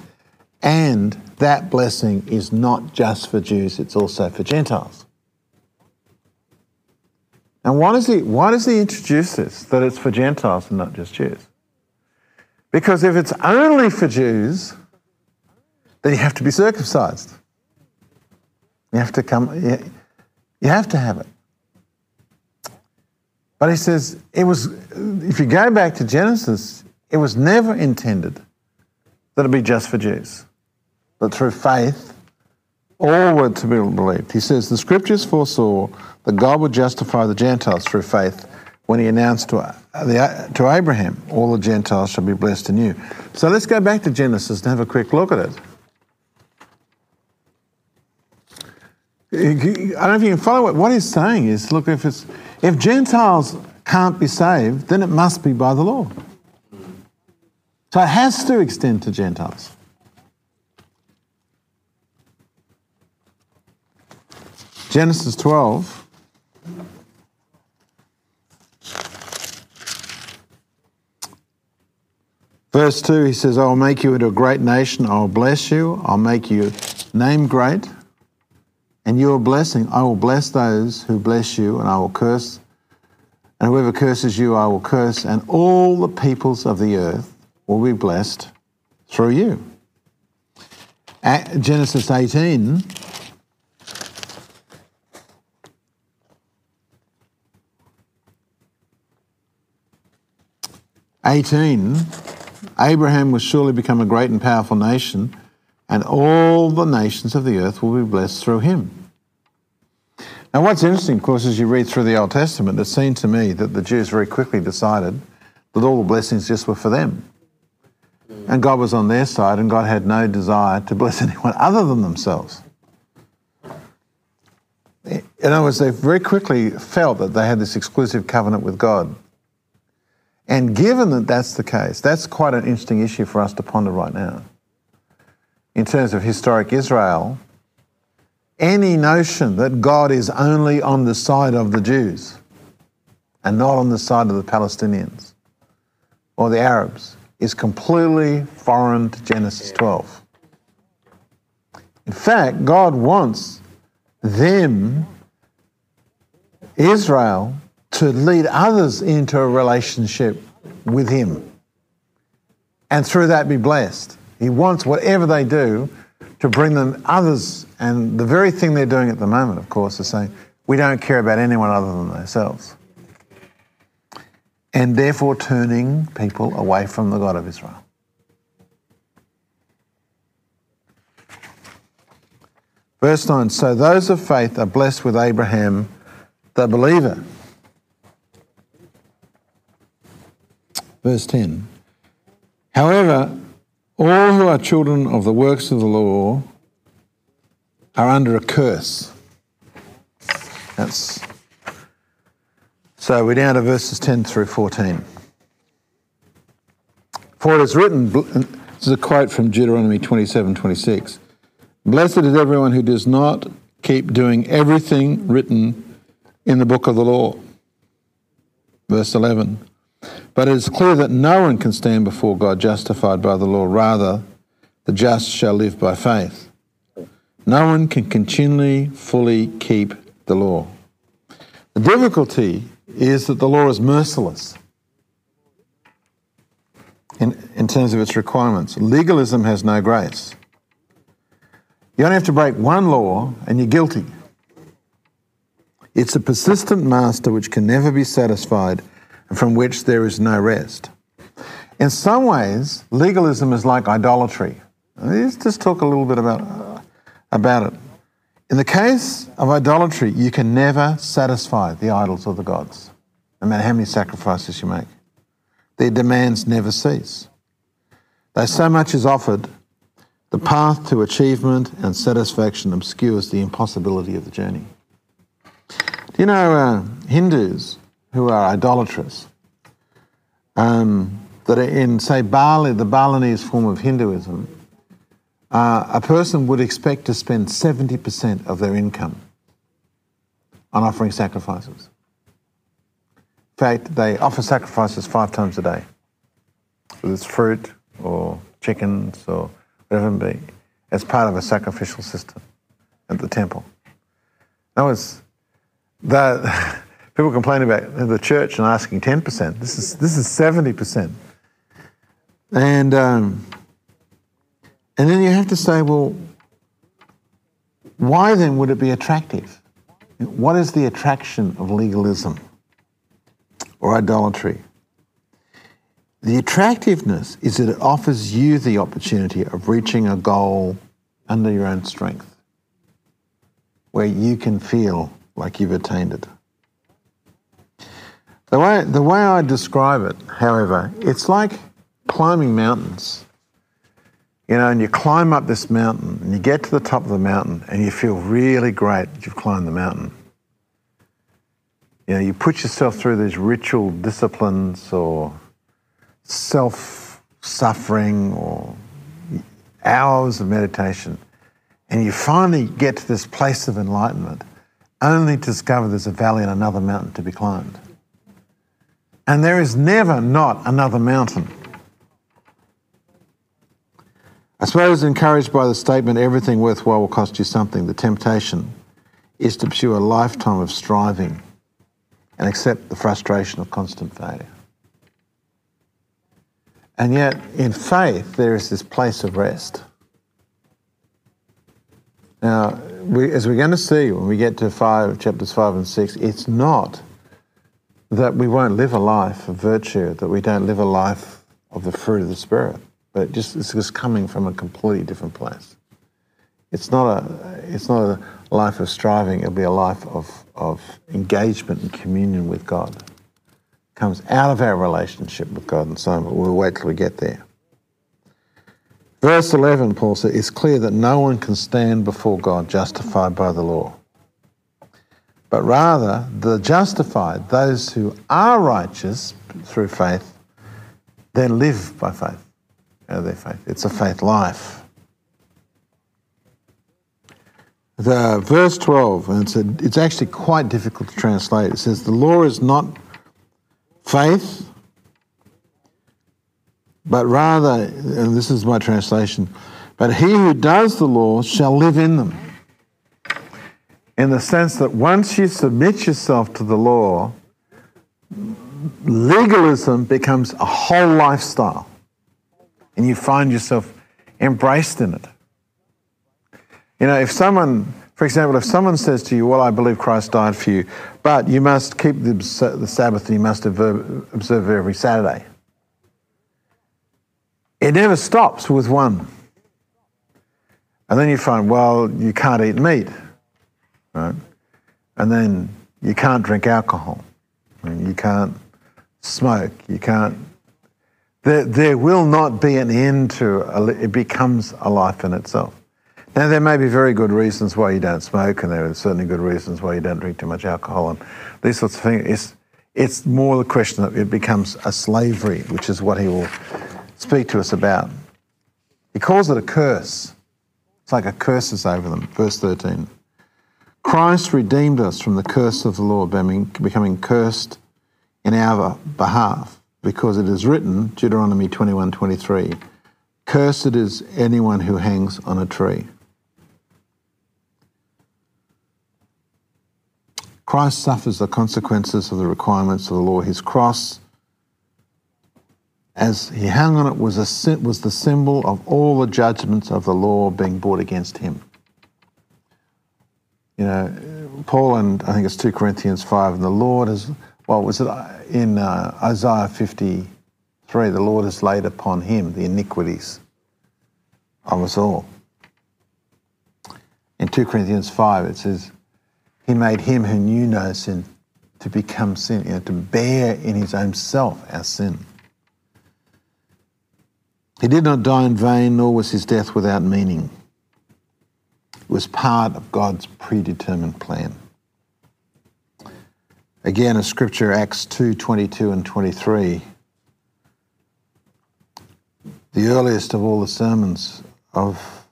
and that blessing is not just for Jews, it's also for Gentiles. And why does he, why does he introduce this, that it's for Gentiles and not just Jews? Because if it's only for Jews, then you have to be circumcised. You have to come, you, have to have it. But he says it was, if you go back to Genesis, it was never intended that it be just for Jews, but through faith, all were to be believed. He says the scriptures foresaw that God would justify the Gentiles through faith when he announced to, uh, uh, to Abraham, all the Gentiles shall be blessed in you. So let's go back to Genesis and have a quick look at it. I don't know if you can follow it. What he's saying is, look, if it's if Gentiles can't be saved, then it must be by the law. So it has to extend to Gentiles. Genesis 12. Verse 2, he says, I will make you into a great nation. I will bless you. I'll make you name great. And your blessing, I will bless those who bless you, and I will curse. And whoever curses you, I will curse. And all the peoples of the earth will be blessed through you. At Genesis 18. Eighteen, Abraham will surely become a great and powerful nation, and all the nations of the earth will be blessed through him. Now, what's interesting, of course, as you read through the Old Testament, it seemed to me that the Jews very quickly decided that all the blessings just were for them. And God was on their side, and God had no desire to bless (laughs) anyone other than themselves. In other words, they very quickly felt that they had this exclusive covenant with God. And given that that's the case, that's quite an interesting issue for us to ponder right now. In terms of historic Israel, any notion that God is only on the side of the Jews and not on the side of the Palestinians or the Arabs is completely foreign to Genesis 12. In fact, God wants them, Israel, to lead others into a relationship with Him and through that be blessed. He wants whatever they do to bring them others. And the very thing they're doing at the moment, of course, is saying, we don't care about anyone other than ourselves. And therefore turning people away from the God of Israel. Verse 9 So those of faith are blessed with Abraham, the believer. Verse 10 However, all who are children of the works of the law are under a curse. That's so we're down to verses 10 through 14. For it is written, this is a quote from Deuteronomy 27 26. Blessed is everyone who does not keep doing everything written in the book of the law. Verse 11. But it is clear that no one can stand before God justified by the law. Rather, the just shall live by faith. No one can continually fully keep the law. The difficulty is that the law is merciless in, in terms of its requirements. Legalism has no grace. You only have to break one law and you're guilty. It's a persistent master which can never be satisfied from which there is no rest. In some ways, legalism is like idolatry. Let's just talk a little bit about, uh, about it. In the case of idolatry, you can never satisfy the idols of the gods, no matter how many sacrifices you make. Their demands never cease. Though so much is offered, the path to achievement and satisfaction obscures the impossibility of the journey. Do you know uh, Hindus who are idolatrous, um, that in, say, Bali, the Balinese form of Hinduism, uh, a person would expect to spend 70% of their income on offering sacrifices. In fact, they offer sacrifices five times a day, whether it's fruit or chickens or whatever it be, as part of a sacrificial system at the temple. That was that. People complain about the church and asking 10%. This is, this is 70%. And, um, and then you have to say, well, why then would it be attractive? What is the attraction of legalism or idolatry? The attractiveness is that it offers you the opportunity of reaching a goal under your own strength, where you can feel like you've attained it. The way, the way I describe it, however, it's like climbing mountains. You know, and you climb up this mountain and you get to the top of the mountain and you feel really great that you've climbed the mountain. You know, you put yourself through these ritual disciplines or self suffering or hours of meditation, and you finally get to this place of enlightenment, only to discover there's a valley and another mountain to be climbed. And there is never not another mountain. I suppose, encouraged by the statement, everything worthwhile will cost you something, the temptation is to pursue a lifetime of striving and accept the frustration of constant failure. And yet, in faith, there is this place of rest. Now, we, as we're going to see when we get to five, chapters 5 and 6, it's not that we won't live a life of virtue, that we don't live a life of the fruit of the Spirit. But it just, it's just coming from a completely different place. It's not a, it's not a life of striving, it'll be a life of, of engagement and communion with God. It comes out of our relationship with God and so on, but we'll wait till we get there. Verse 11, Paul says, it's clear that no one can stand before God justified by the law but rather the justified, those who are righteous through faith, then live by faith, out of their faith. It's a faith life. the verse 12, and it's, a, it's actually quite difficult to translate. It says, The law is not faith, but rather, and this is my translation, but he who does the law shall live in them. In the sense that once you submit yourself to the law, legalism becomes a whole lifestyle, and you find yourself embraced in it. You know, if someone, for example, if someone says to you, Well, I believe Christ died for you, but you must keep the, the Sabbath and you must observe, observe every Saturday, it never stops with one. And then you find, well, you can't eat meat, right? And then you can't drink alcohol, you can't smoke, you can't. There, there will not be an end to it, it becomes a life in itself. Now, there may be very good reasons why you don't smoke, and there are certainly good reasons why you don't drink too much alcohol, and these sorts of things. It's, it's more the question that it becomes a slavery, which is what he will speak to us about. He calls it a curse. It's like a curse is over them. Verse 13. Christ redeemed us from the curse of the law, becoming cursed in our behalf, because it is written, Deuteronomy 21 23, Cursed is anyone who hangs on a tree. Christ suffers the consequences of the requirements of the law. His cross, as he hung on it, was, a, was the symbol of all the judgments of the law being brought against him. You know, Paul and I think it's 2 Corinthians 5, and the Lord has, well, was it in uh, Isaiah 53, the Lord has laid upon him the iniquities of us all. In 2 Corinthians 5, it says, he made him who knew no sin to become sin, you know, to bear in his own self our sin. He did not die in vain, nor was his death without meaning. Was part of God's predetermined plan. Again, a scripture, Acts 2 22 and 23. The earliest of all the sermons of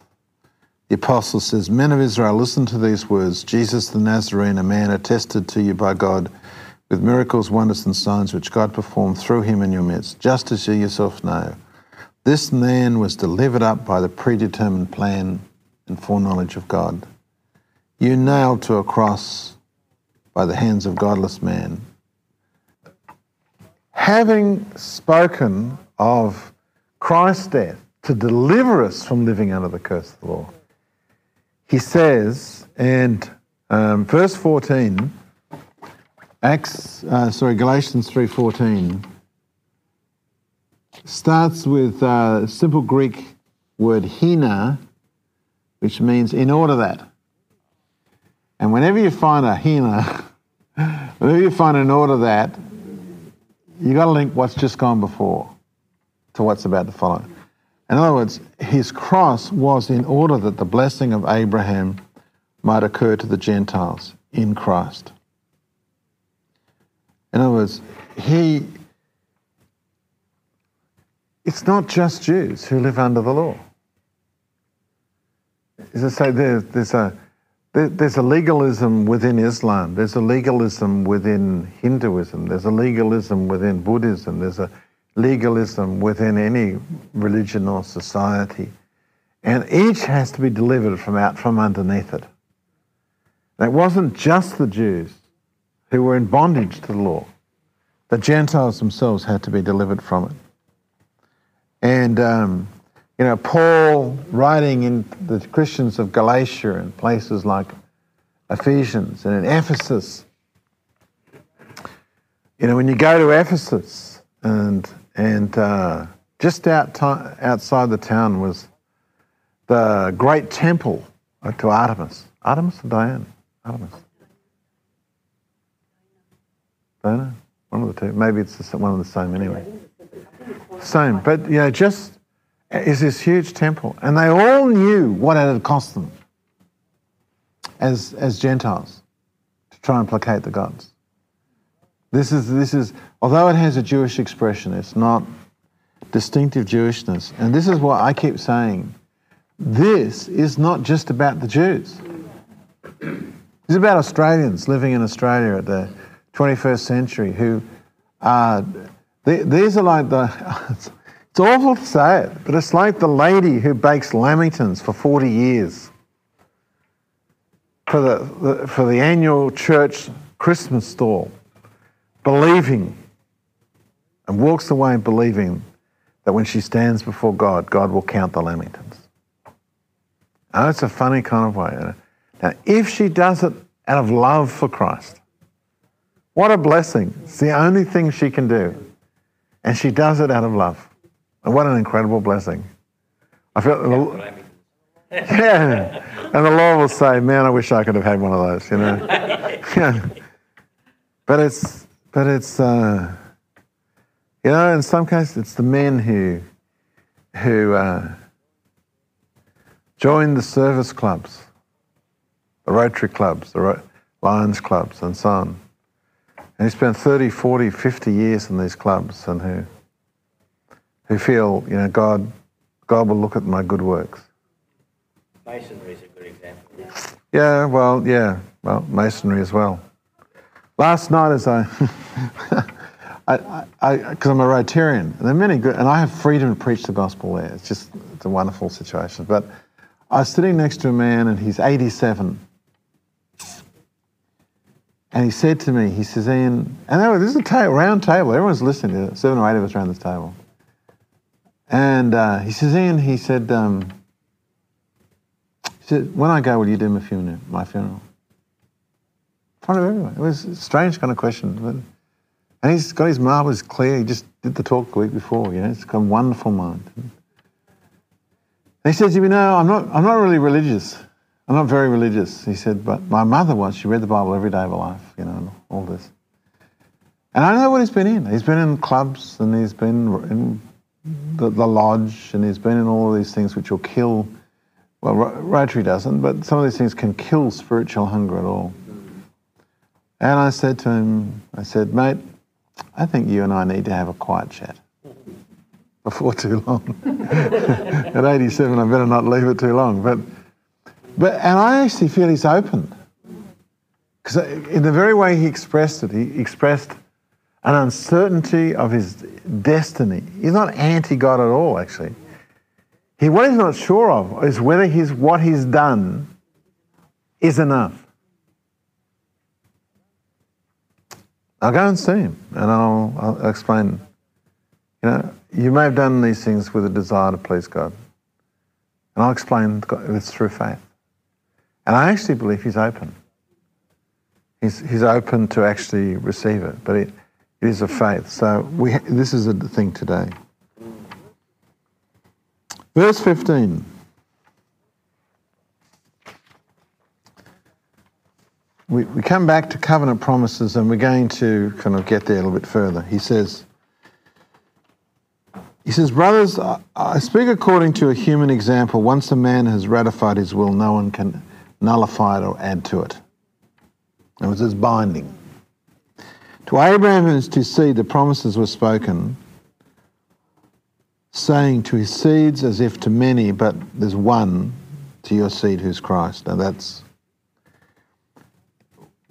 the apostle says, Men of Israel, listen to these words Jesus the Nazarene, a man attested to you by God with miracles, wonders, and signs which God performed through him in your midst, just as you yourself know. This man was delivered up by the predetermined plan and foreknowledge of God. You nailed to a cross by the hands of godless man. Having spoken of Christ's death to deliver us from living under the curse of the law, he says, and um, verse 14, Acts, uh, sorry, Galatians 3.14, starts with a uh, simple Greek word hina, which means in order that. And whenever you find a hina, (laughs) whenever you find an order that, you got to link what's just gone before to what's about to follow. In other words, his cross was in order that the blessing of Abraham might occur to the Gentiles in Christ. In other words, he, it's not just Jews who live under the law. As I say, there, there's, a, there, there's a legalism within Islam, there's a legalism within Hinduism, there's a legalism within Buddhism, there's a legalism within any religion or society. And each has to be delivered from out from underneath it. it wasn't just the Jews who were in bondage to the law. The Gentiles themselves had to be delivered from it. And, um, you know, Paul writing in the Christians of Galatia and places like Ephesians and in Ephesus, you know, when you go to Ephesus and and uh, just out outside the town was the great temple to Artemis. Artemis or Diana? Artemis. Know. One of the two. Maybe it's one of the same anyway. Same. But, you know, just is this huge temple. And they all knew what it had cost them as, as Gentiles to try and placate the gods. This is, this is, although it has a Jewish expression, it's not distinctive Jewishness. And this is what I keep saying. This is not just about the Jews. It's about Australians living in Australia at the 21st century who are, these are like the, (laughs) it's, awful to say it, but it's like the lady who bakes lamingtons for 40 years for the, the, for the annual church Christmas stall, believing and walks away believing that when she stands before God, God will count the lamingtons. Oh, it's a funny kind of way. Now, if she does it out of love for Christ, what a blessing. It's the only thing she can do. And she does it out of love. And what an incredible blessing. I feel, the, yeah. (laughs) And the Lord will say, man, I wish I could have had one of those, you know. (laughs) (laughs) yeah. But it's, but it's, uh, you know, in some cases, it's the men who, who uh, join the service clubs, the Rotary clubs, the Ro- Lions clubs, and so on. And he spent 30, 40, 50 years in these clubs and who, who feel, you know, God, God will look at my good works. Masonry is a good example. Yeah, well, yeah, well, masonry as well. Last night, as I, (laughs) I, I, because I'm a Rotarian, and there are many good, and I have freedom to preach the gospel there. It's just, it's a wonderful situation. But I was sitting next to a man, and he's 87, and he said to me, he says, Ian, and there was, this is a ta- round table. Everyone's listening. to it. Seven or eight of us around this table. And uh, he says, Ian, he said, um, he said, when I go, will you do my funeral? My funeral? In front of everyone. It was a strange kind of question. But, and he's got his mind was clear. He just did the talk the week before. You know, he's got a wonderful mind. And he says, you know, I'm not, I'm not really religious. I'm not very religious. He said, but my mother was. She read the Bible every day of her life, you know, and all this. And I know what he's been in. He's been in clubs and he's been in the, the lodge and he's been in all of these things which will kill. Well, Rotary doesn't, but some of these things can kill spiritual hunger at all. And I said to him, I said, mate, I think you and I need to have a quiet chat (laughs) before too long. (laughs) At 87, I better not leave it too long. But but, and I actually feel he's open. Because in the very way he expressed it, he expressed an uncertainty of his destiny. He's not anti God at all, actually. He, what he's not sure of is whether he's, what he's done is enough. I'll go and see him and I'll, I'll explain. You know, you may have done these things with a desire to please God. And I'll explain it's through faith. And I actually believe he's open. He's, he's open to actually receive it, but it, it is a faith. So we, this is a thing today. Verse 15. We, we come back to covenant promises and we're going to kind of get there a little bit further. He says, he says, Brothers, I speak according to a human example. Once a man has ratified his will, no one can nullify it or add to it. It was his binding. To Abraham and to seed, the promises were spoken, saying to his seeds as if to many, but there's one to your seed who's Christ. Now that's,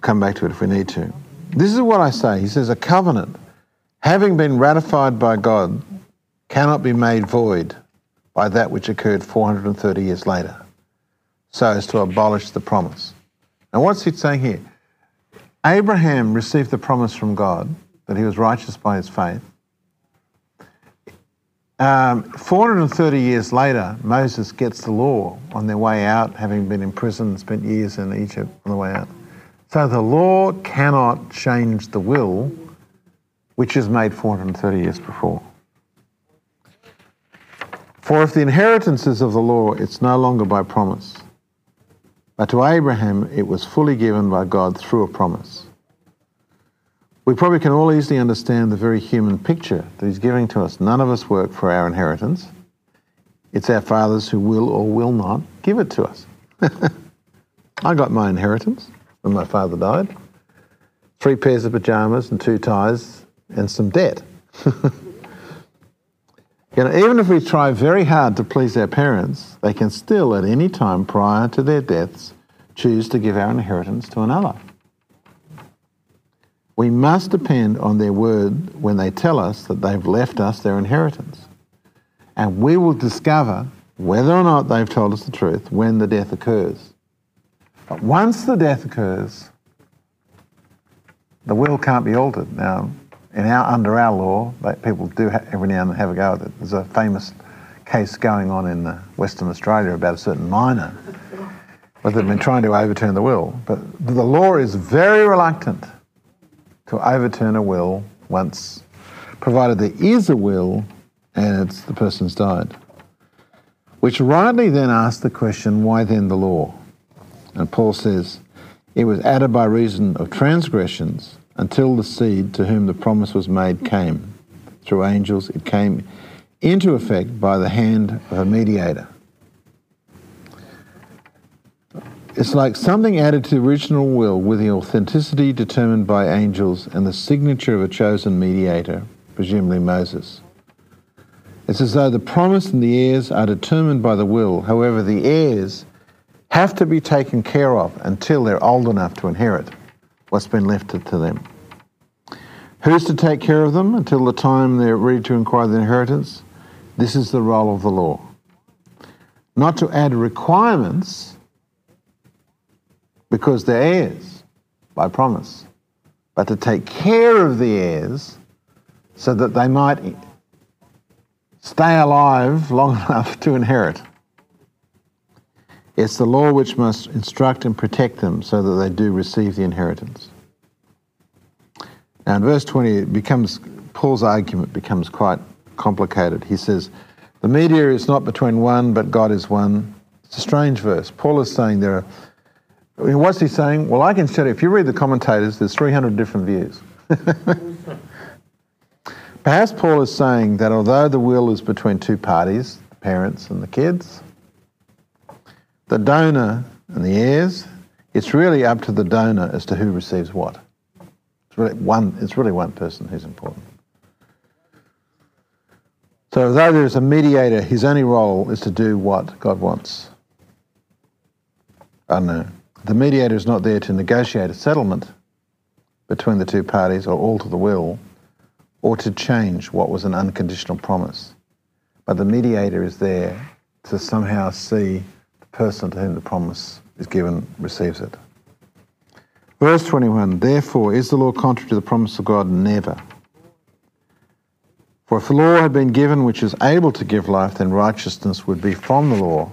come back to it if we need to. This is what I say. He says, a covenant, having been ratified by God, cannot be made void by that which occurred 430 years later so as to abolish the promise. Now, what's he saying here? Abraham received the promise from God that he was righteous by his faith. Um, 430 years later, Moses gets the law on their way out, having been imprisoned, and spent years in Egypt on the way out. So the law cannot change the will which is made 430 years before. For if the inheritance is of the law, it's no longer by promise. But to Abraham, it was fully given by God through a promise. We probably can all easily understand the very human picture that he's giving to us. None of us work for our inheritance. It's our fathers who will or will not give it to us. (laughs) I got my inheritance when my father died three pairs of pajamas and two ties and some debt. (laughs) You know, even if we try very hard to please our parents, they can still, at any time prior to their deaths, choose to give our inheritance to another. We must depend on their word when they tell us that they've left us their inheritance. And we will discover whether or not they've told us the truth when the death occurs. But once the death occurs, the will can't be altered. Now, in our, under our law, people do every now and then have a go at it. There's a famous case going on in Western Australia about a certain miner where they've been trying to overturn the will. But the law is very reluctant to overturn a will once, provided there is a will and it's the person's died. Which rightly then asks the question, why then the law? And Paul says, it was added by reason of transgressions until the seed to whom the promise was made came. Through angels, it came into effect by the hand of a mediator. It's like something added to the original will with the authenticity determined by angels and the signature of a chosen mediator, presumably Moses. It's as though the promise and the heirs are determined by the will. However, the heirs have to be taken care of until they're old enough to inherit what's been left to them. Who's to take care of them until the time they're ready to acquire the inheritance? This is the role of the law. Not to add requirements because they're heirs by promise, but to take care of the heirs so that they might stay alive long (laughs) enough to inherit. It's the law which must instruct and protect them so that they do receive the inheritance. Now, in verse 20, it becomes Paul's argument becomes quite complicated. He says, The media is not between one, but God is one. It's a strange verse. Paul is saying there are What's he saying? Well, I can tell you, if you read the commentators, there's 300 different views. (laughs) Perhaps Paul is saying that although the will is between two parties, the parents and the kids, the donor and the heirs, it's really up to the donor as to who receives what. It's really one, it's really one person who's important. So, although there's a mediator, his only role is to do what God wants. Oh, I know. The mediator is not there to negotiate a settlement between the two parties or alter the will or to change what was an unconditional promise. But the mediator is there to somehow see person to whom the promise is given receives it. Verse 21 Therefore, is the law contrary to the promise of God? Never. For if the law had been given which is able to give life, then righteousness would be from the law.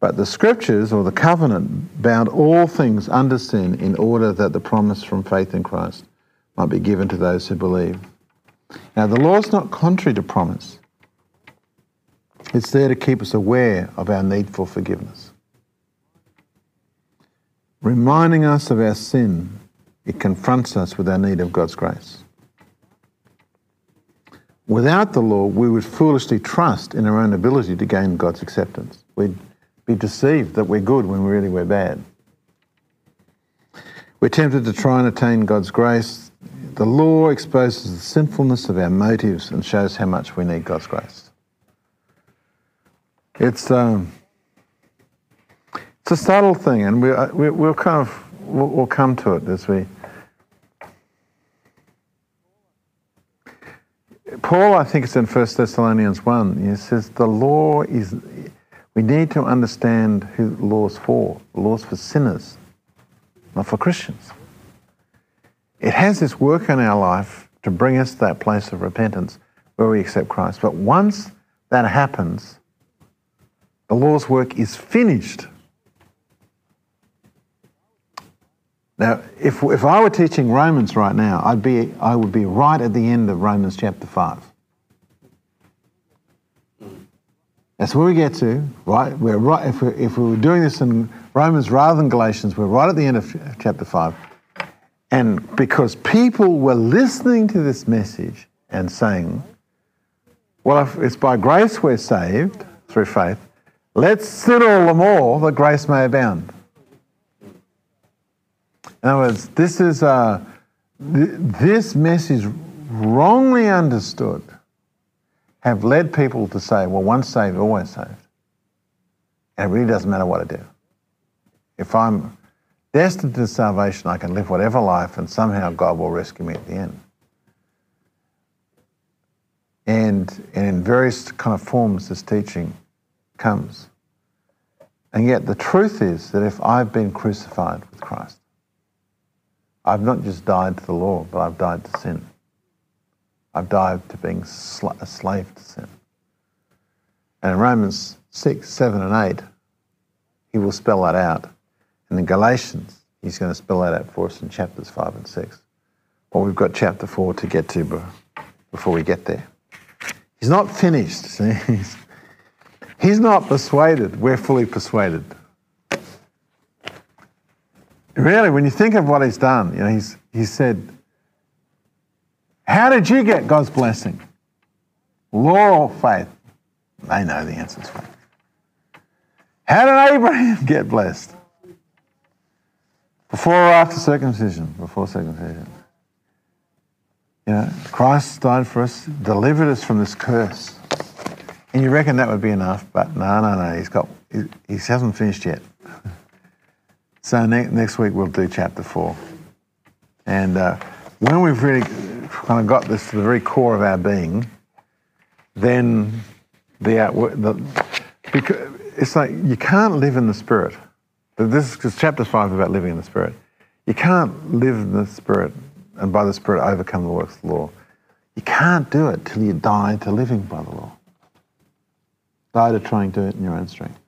But the scriptures or the covenant bound all things under sin in order that the promise from faith in Christ might be given to those who believe. Now, the law is not contrary to promise, it's there to keep us aware of our need for forgiveness. Reminding us of our sin, it confronts us with our need of God's grace. Without the law, we would foolishly trust in our own ability to gain God's acceptance. We'd be deceived that we're good when really we're bad. We're tempted to try and attain God's grace. The law exposes the sinfulness of our motives and shows how much we need God's grace. It's, um, it's a subtle thing, and we, uh, we, will kind of we'll, we'll come to it as we. Paul, I think it's in 1 Thessalonians 1, he says, The law is, we need to understand who the law's for. The law's for sinners, not for Christians. It has this work in our life to bring us to that place of repentance where we accept Christ. But once that happens, the law's work is finished. Now, if, if I were teaching Romans right now, I'd be, I would be right at the end of Romans chapter 5. That's where we get to, right? We're right. If we, if we were doing this in Romans rather than Galatians, we're right at the end of chapter 5. And because people were listening to this message and saying, well, if it's by grace we're saved through faith, let's sin all the more that grace may abound. In other words, this is uh, th- this message wrongly understood have led people to say, well, once saved, always saved. And it really doesn't matter what I do. If I'm destined to salvation, I can live whatever life and somehow God will rescue me at the end. And, and in various kind of forms, this teaching comes. And yet, the truth is that if I've been crucified with Christ, I've not just died to the law, but I've died to sin. I've died to being sl- a slave to sin. And in Romans 6, 7, and 8, he will spell that out. And in Galatians, he's going to spell that out for us in chapters 5 and 6. But we've got chapter 4 to get to before we get there. He's not finished. (laughs) See? He's, not persuaded. We're fully persuaded. Really, when you think of what he's done, you know, he's, he said, How did you get God's blessing? Law or faith? They know the answer is faith. How did Abraham (laughs) get blessed? Before or after circumcision? Before circumcision. You know, Christ died for us, delivered us from this curse. And you reckon that would be enough, but no, no, no. He's got, he, he hasn't finished yet. so ne- next week we'll do chapter four. And uh, when we've really kind of got this to the very core of our being, then the, outward, the because it's like you can't live in the spirit. This is because chapter five is about living in the spirit. You can't live in the spirit and by the spirit overcome the works of the law. You can't do it till you die to living by the law. Die to trying to do it in your own strength.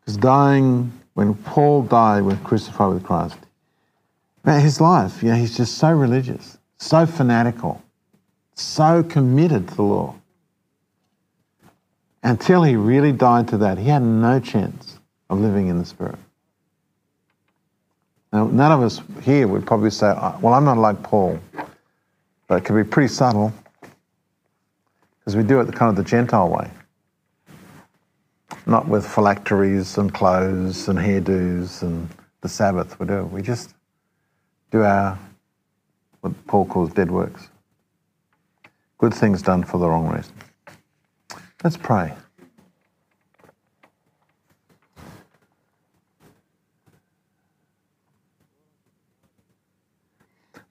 Because dying, when Paul died, when crucified with Christ, man, his life, you know, he's just so religious, so fanatical, so committed to the law. Until he really died to that, he had no chance of living in the Spirit. Now, none of us here would probably say, uh, well, I'm not like Paul, but it can be pretty subtle because we do it kind of the Gentile way. Not with phylacteries and clothes and hairdos and the Sabbath. We do. We just do our, what Paul calls dead works. Good things done for the wrong reason. Let's pray.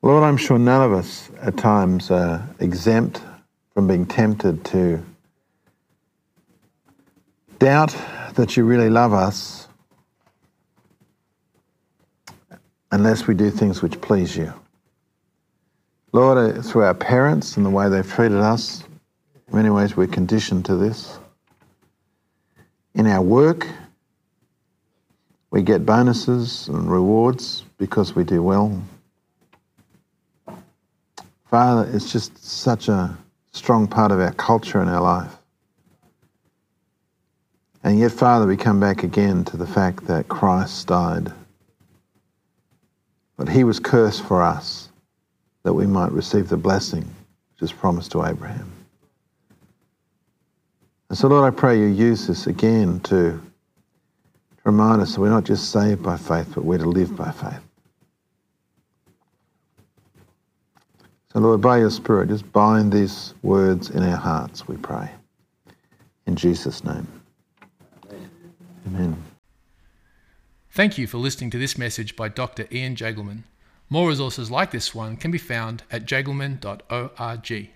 Lord, I'm sure none of us at times are exempt from being tempted to doubt that you really love us unless we do things which please you. Lord, uh, through our parents and the way they've treated us, in many ways we're conditioned to this. In our work, we get bonuses and rewards because we do well. Father, it's just such a strong part of our culture and our life. And yet, Father, we come back again to the fact that Christ died. But he was cursed for us that we might receive the blessing which is promised to Abraham. And so, Lord, I pray you use this again to, to remind us that we're not just saved by faith, but we're to live by faith. So, Lord, by your Spirit, just bind these words in our hearts, we pray. In Jesus' name. Amen. Thank you for listening to this message by Dr. Ian Jagelman. More resources like this one can be found at jagelman.org.